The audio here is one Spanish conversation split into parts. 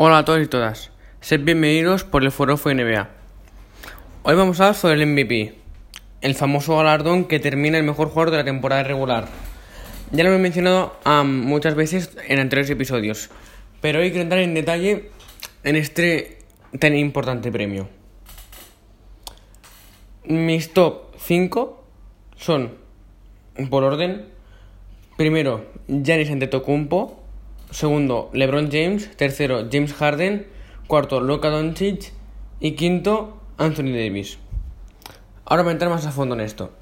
Hola a todos y todas, sed bienvenidos por el foro NBA. Hoy vamos a hablar sobre el MVP, el famoso galardón que termina el mejor jugador de la temporada regular. Ya lo he mencionado muchas veces en anteriores episodios, pero hoy quiero entrar en detalle en este tan importante premio. Mis top 5 son, por orden, primero, Giannis Antetokounmpo, Segundo, LeBron James. Tercero, James Harden. Cuarto, Luka Doncic. Y quinto, Anthony Davis. Ahora voy a entrar más a fondo en esto.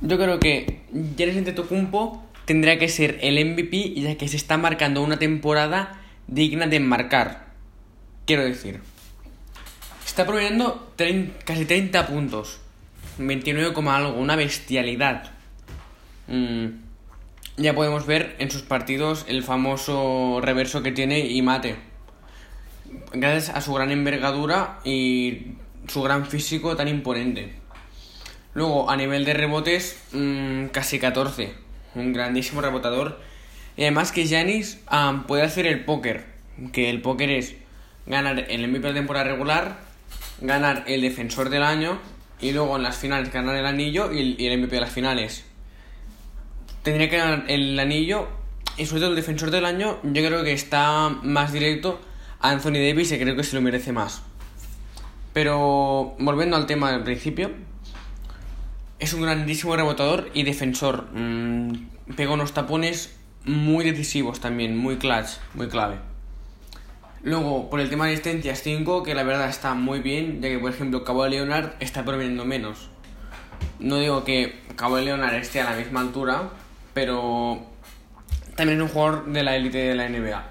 Yo creo que Giannis Antetokounmpo tendría que ser el MVP ya que se está marcando una temporada digna de marcar. Quiero decir, está promediando casi 30 puntos, 29, algo, una bestialidad. Mm ya podemos ver en sus partidos el famoso reverso que tiene y mate. Gracias a su gran envergadura y su gran físico tan imponente. Luego, a nivel de rebotes, mm, casi 14. Un grandísimo rebotador. Y además que Janis puede hacer el póker. Que el póker es ganar el MVP de temporada regular, ganar el defensor del año y luego en las finales ganar el anillo y el MVP de las finales tendría que ganar el anillo y sobre todo el defensor del año yo creo que está más directo a Anthony Davis y creo que se lo merece más. Pero volviendo al tema del principio, es un grandísimo rebotador y defensor. Mm, pega unos tapones muy decisivos también, muy clutch, muy clave. Luego, por el tema de asistencias 5, que la verdad está muy bien, ya que por ejemplo Cabo de Leonard está promediando menos. No digo que Cabo de Leonard esté a la misma altura, pero también es un jugador de la élite de la NBA.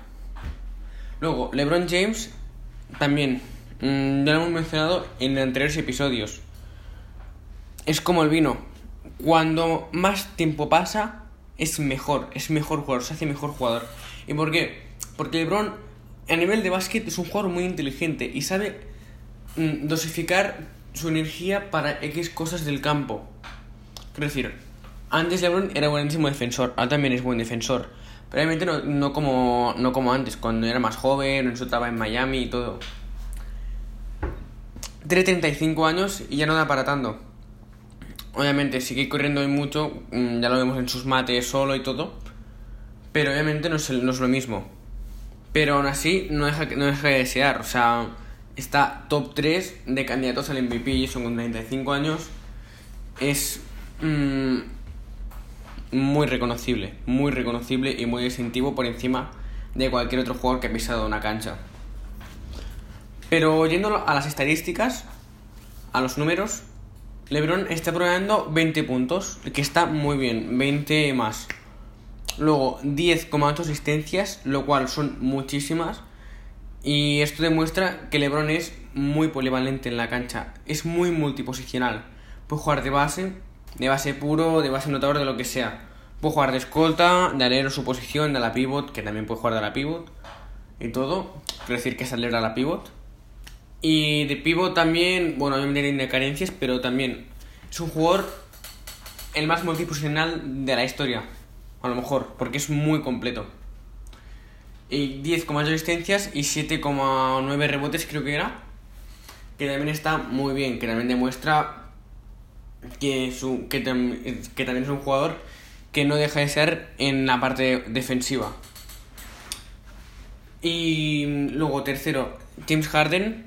Luego, LeBron James, también, mm, ya lo hemos mencionado en anteriores episodios. Es como el vino. Cuando más tiempo pasa, es mejor, es mejor jugador, se hace mejor jugador. ¿Y por qué? Porque LeBron, a nivel de básquet, es un jugador muy inteligente y sabe mm, dosificar su energía para X cosas del campo. Quiero decir, antes LeBron era buenísimo defensor, ahora también es buen defensor. Pero obviamente no, no, como, no como antes, cuando era más joven, no estaba en Miami y todo. Tiene 35 años y ya no da para tanto. Obviamente sigue corriendo y mucho, mm, ya lo vemos en sus mates solo y todo. Pero obviamente no es, no es lo mismo. Pero aún así no deja, no deja de desear. O sea, está top 3 de candidatos al MVP y son con 35 años. Es... Mmm, muy reconocible, muy reconocible y muy distintivo por encima de cualquier otro jugador que ha pisado una cancha. Pero yendo a las estadísticas, a los números, LeBron está promediando 20 puntos, que está muy bien, 20 más. Luego 10,8 asistencias, lo cual son muchísimas. Y esto demuestra que LeBron es muy polivalente en la cancha, es muy multiposicional. Puede jugar de base, de base puro, de base notador, de lo que sea. Puede jugar de escolta, de alero su posición, de la pivot, que también puede jugar de la pivot y todo. Quiero decir que es alero a la pivot. Y de pivot también, bueno, obviamente tiene carencias, pero también es un jugador el más multiposicional de la historia. A lo mejor, porque es muy completo. Y 10,8 asistencias y 7,9 rebotes creo que era. Que también está muy bien, que también demuestra que, su, que, que también es un jugador que no deja de ser en la parte defensiva. Y luego, tercero, James Harden.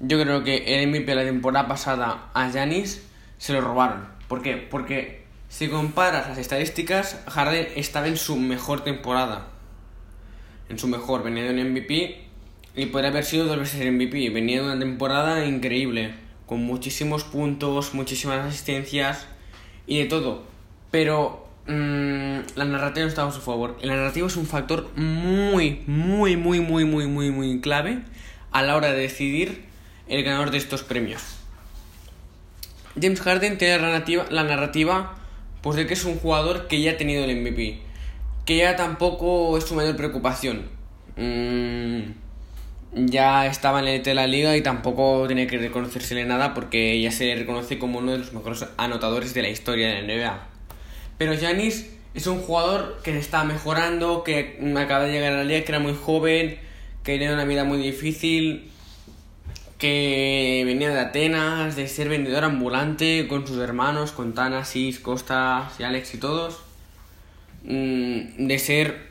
Yo creo que el MVP de la temporada pasada a Janis se lo robaron. ¿Por qué? Porque si comparas las estadísticas, Harden estaba en su mejor temporada. En su mejor, venía de un MVP y podría haber sido dos veces el MVP. Venía de una temporada increíble con muchísimos puntos, muchísimas asistencias y de todo. Pero mmm, la narrativa no estaba a su favor. La narrativa es un factor muy, muy, muy, muy, muy, muy, muy clave a la hora de decidir el ganador de estos premios. James Harden tiene la narrativa, la narrativa pues de que es un jugador que ya ha tenido el MVP. Que ya tampoco es su mayor preocupación. Mmm ya estaba en el de la liga y tampoco tiene que reconocérsele nada porque ya se reconoce como uno de los mejores anotadores de la historia de la NBA. Pero Janis es un jugador que está mejorando, que acaba de llegar a la liga, que era muy joven, que tenía una vida muy difícil, que venía de Atenas, de ser vendedor ambulante con sus hermanos, con Tanasis, Costas y Alex y todos, mm, de ser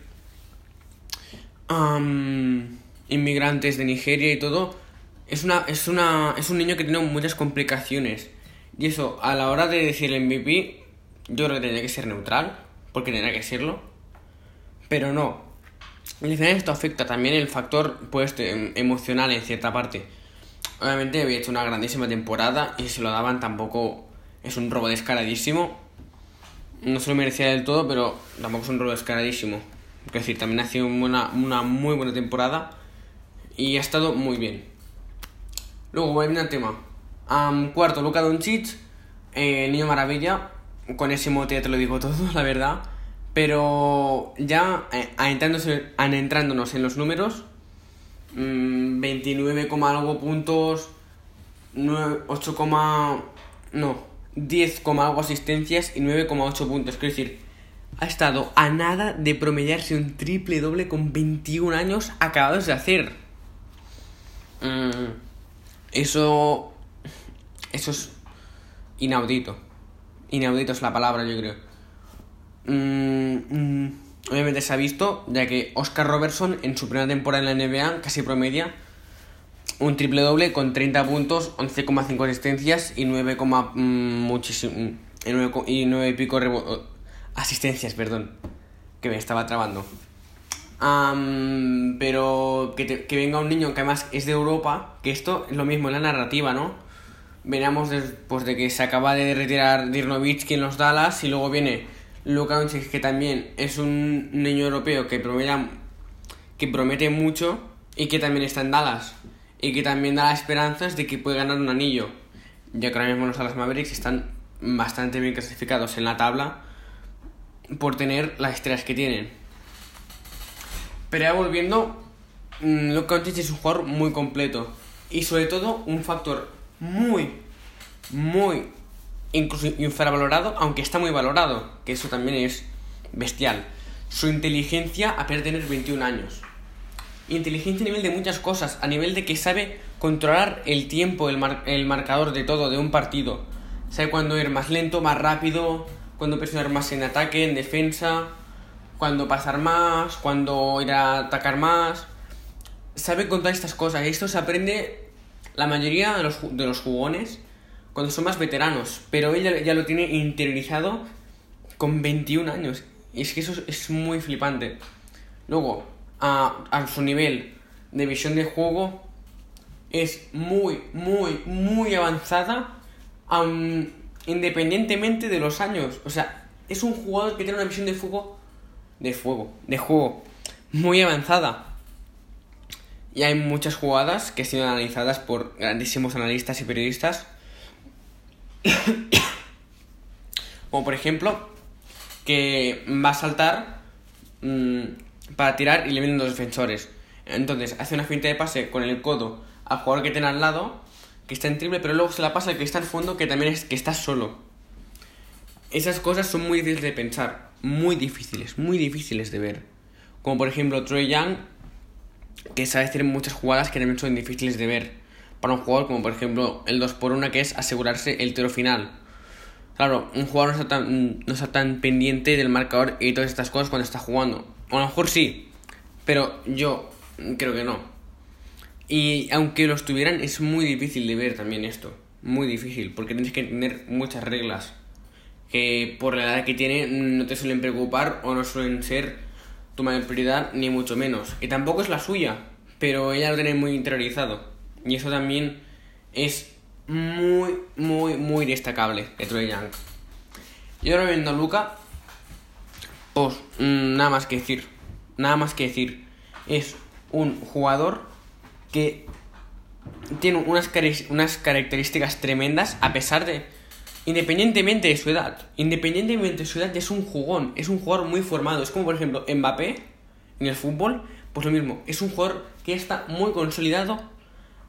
inmigrantes de Nigeria y todo, es, una, es, una, es un niño que tiene muchas complicaciones. Y eso, a la hora de decir el MVP, yo creo que tendría que ser neutral, porque tendría que serlo. Pero no. Al final esto afecta también el factor pues, em, emocional en cierta parte. Obviamente había hecho una grandísima temporada y si se lo daban tampoco es un robo descaradísimo. No se lo merecía del todo, pero tampoco es un robo descaradísimo. Es decir, también ha sido una, una muy buena temporada y ha estado muy bien. Luego, volviendo al tema. cuarto, Luka Doncic, eh, Niño Maravilla. Con ese mote ya te lo digo todo, la verdad. Pero ya eh, adentrándonos en los números, 29, mm, algo puntos, 8, no, 10, algo asistencias y 9,8 puntos. Quiero decir, ha estado a nada de promediarse un triple doble con 21 años acabados de hacer. Mm, eso. Eso es inaudito. Inaudito es la palabra, yo creo. Mm, mm, obviamente se ha visto, ya que Oscar Robertson en su primera temporada en la NBA casi promedia un triple doble con 30 puntos, 11,5 asistencias y 9, muchísimo, y 9 y pico asistencias, perdón, que me estaba trabando. Pero que, que, venga un niño que además es de Europa, que esto es lo mismo, en la narrativa, ¿no? Veníamos después de que se acaba de retirar Dirnovitsky en los Dallas y luego viene Luka Doncic, que también es un niño europeo que promete, que promete mucho y que también está en Dallas y que también da las esperanzas de que puede ganar un anillo. Ya que ahora mismo los Dallas Mavericks están bastante bien clasificados en la tabla por tener las estrellas que tienen. Pero ya volviendo, mm, Luka Doncic es un jugador muy completo y sobre todo un factor muy, muy incluso infravalorado, aunque está muy valorado, que eso también es bestial. Su inteligencia a pesar de tener 21 años. Inteligencia a nivel de muchas cosas, a nivel de que sabe controlar el tiempo, el, el marcador de todo, de un partido. Sabe cuándo ir más lento, más rápido, cuándo presionar más en ataque, en defensa, cuándo pasar más, cuándo ir a atacar más. Sabe controlar estas cosas. Esto se aprende la mayoría de los, de los jugones cuando son más veteranos, pero ella ya lo tiene interiorizado con 21 años. Y es que eso es muy flipante. Luego, a, a su nivel de visión de juego es muy, muy, muy avanzada, independientemente de los años. O sea, es un jugador que tiene una visión de fuego, de fuego, de juego muy avanzada. Y hay muchas jugadas que han sido analizadas por grandísimos analistas y periodistas Como por ejemplo, que va a saltar mm, para tirar y le vienen dos defensores. Entonces hace una finta de pase con el codo al jugador que tiene al lado, que está en triple, pero luego se la pasa al que está al fondo, que también es que está solo. Esas cosas son muy difíciles de pensar, muy difíciles, muy difíciles de ver. Como por ejemplo Troy Young, que sabe hacer muchas jugadas que también son difíciles de ver para un jugador como por ejemplo el 2x1 que es asegurarse el tiro final. Claro, un jugador no está, tan, no está tan pendiente del marcador y todas estas cosas cuando está jugando. A lo mejor sí, pero yo creo que no. Y aunque lo estuvieran, es muy difícil de ver también esto. Muy difícil, porque tienes que tener muchas reglas que por la edad que tiene no te suelen preocupar o no suelen ser tu mayor prioridad, ni mucho menos. Y tampoco es la suya, pero ella lo tiene muy interiorizado. Y eso también es muy, muy, muy destacable de Troy Young. Y ahora viendo a Luca, pues mm, nada más que decir. Nada más que decir. Es un jugador que tiene unas, unas características tremendas a pesar de... Independientemente de su edad. Independientemente de su edad es un jugón. Es un jugador muy formado. Es como por ejemplo Mbappé en el fútbol. Pues lo mismo. Es un jugador que está muy consolidado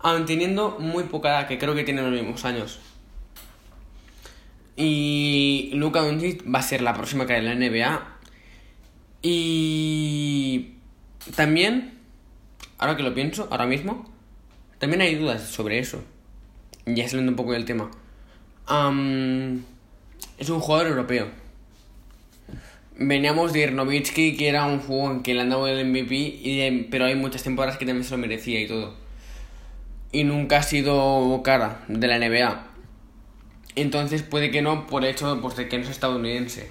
aun teniendo muy poca edad, que creo que tiene los mismos años. Y Luka Doncic va a ser la próxima que de la NBA. Y también ahora que lo pienso, ahora mismo, también hay dudas sobre eso. Ya saliendo un poco del tema. Es un jugador europeo. Veníamos de Irnovitsky, que era un juego en que le han dado el MVP, y pero hay muchas temporadas que también se lo merecía y todo. Y nunca ha sido cara de la NBA. Entonces puede que no por el hecho pues, de que no es estadounidense.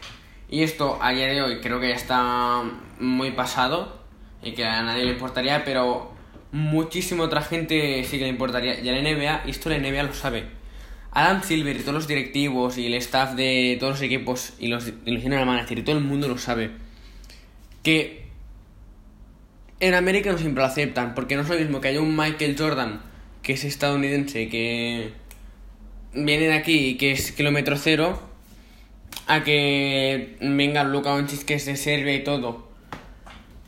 Y esto a día de hoy creo que ya está muy pasado y que a nadie le importaría, pero muchísima otra gente sí que le importaría. Y a la NBA, y esto la NBA lo sabe. Adam Silver y todos los directivos y el staff de todos los equipos y los, y los general manager y todo el mundo lo sabe. Que en América no siempre lo aceptan, porque no es lo mismo que haya un Michael Jordan que es estadounidense, que viene de aquí y que es kilómetro cero, a que venga Luka Doncic que es de Serbia y todo.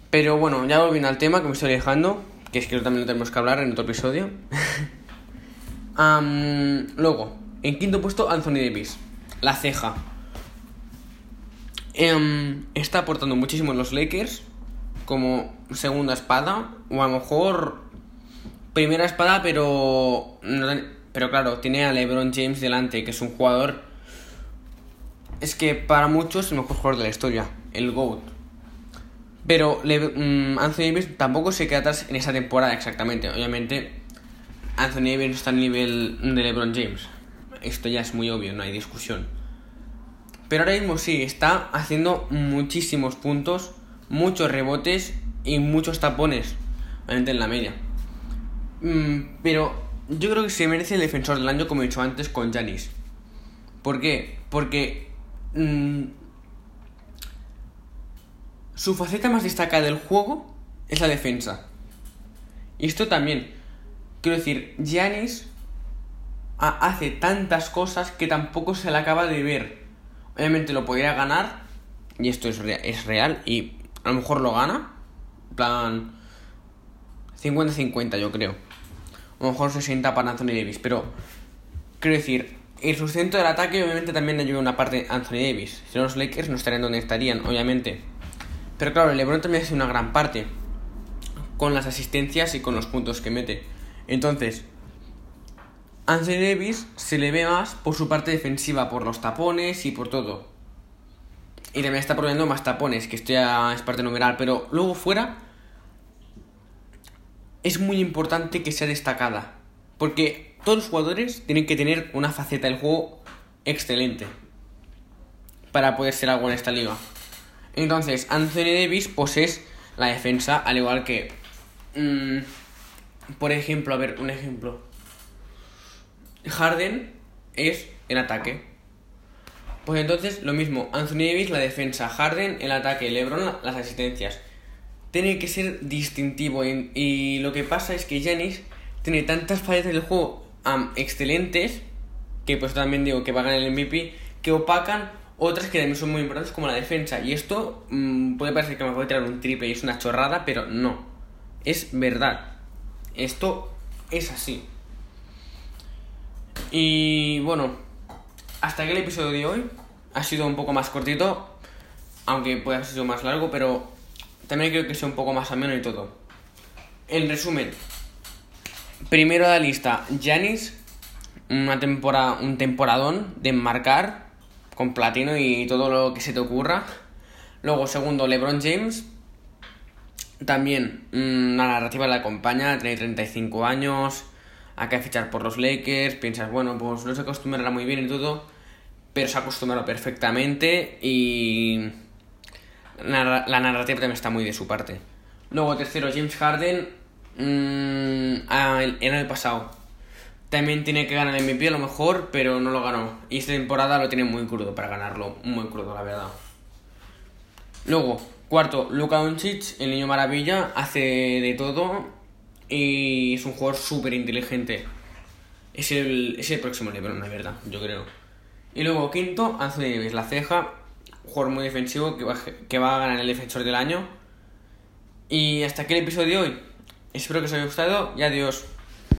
Pero bueno, ya volviendo al tema que me estoy dejando, que es que también lo tenemos que hablar en otro episodio. luego, en quinto puesto, Anthony Davis, la ceja. Em, está aportando muchísimo en los Lakers como segunda espada, o a lo mejor primera espada, pero, pero claro, tiene a LeBron James delante, que es un jugador es que para muchos es el mejor jugador de la historia, el GOAT. Pero mm, Anthony Davis tampoco se queda atrás en esa temporada exactamente. Obviamente, Anthony Davis está al nivel de LeBron James. Esto ya es muy obvio, no hay discusión. Pero ahora mismo sí, está haciendo muchísimos puntos, muchos rebotes y muchos tapones. Obviamente en la media. Mm, pero yo creo que se merece el defensor del año, como he dicho antes, con Janis. ¿Por qué? Porque Mm, su faceta más destacada del juego es la defensa. Y esto también. Quiero decir, Giannis hace tantas cosas que tampoco se le acaba de ver. Obviamente lo podría ganar, y esto es, es real, y a lo mejor lo gana. plan 50-50 yo creo. A lo mejor 60 para Anthony Davis, pero quiero decir, el sustento del ataque obviamente también ayuda una parte Anthony Davis. Si no los Lakers no estarían donde estarían, obviamente. Pero claro, LeBron también hace una gran parte. Con las asistencias y con los puntos que mete. Entonces, Anthony Davis se le ve más por su parte defensiva, por los tapones y por todo. Y también está poniendo más tapones, que esto ya es parte numeral. Pero luego fuera, es muy importante que sea destacada. Porque todos los jugadores tienen que tener una faceta del juego excelente para poder ser algo en esta liga. Entonces, Anthony Davis pues es la defensa, al igual que... Mm, por ejemplo, a ver, un ejemplo. Harden es el ataque. Pues entonces, lo mismo, Anthony Davis la defensa, Harden el ataque, LeBron las asistencias. Tiene que ser distintivo y, lo que pasa es que Janis tiene tantas facetas del juego excelentes, que pues también digo que va a ganar el MVP, que opacan otras que también son muy importantes como la defensa. Y esto mm, puede parecer que me puede tirar un triple y es una chorrada, pero no. Es verdad. Esto es así. Y bueno, hasta aquí el episodio de hoy. Ha sido un poco más cortito, aunque puede haber sido más largo, pero también creo que sea un poco más ameno y todo. En resumen, Primero de la lista, Janis, una temporada, un temporadón de marcar con platino y todo lo que se te ocurra. Luego, segundo, LeBron James. También una narrativa la acompaña, tiene 35 años, hay que fichar por los Lakers, piensas, bueno, pues no se acostumbrará muy bien y todo, pero se ha acostumbrado perfectamente y la narrativa también está muy de su parte. Luego, tercero, James Harden, Mm, en el pasado. También tiene que ganar el MVP a lo mejor, pero no lo ganó. Y esta temporada lo tiene muy crudo para ganarlo. Muy crudo, la verdad. Luego, cuarto, Luka Doncic, el niño maravilla, hace de todo y es un jugador súper inteligente. Es el, es el próximo LeBron, la verdad, yo creo. Y luego, quinto, Anthony Davis, la ceja, jugador muy defensivo que va, que va a ganar el defensor del año. Y hasta aquí el episodio de hoy. Espero que os haya gustado y adiós.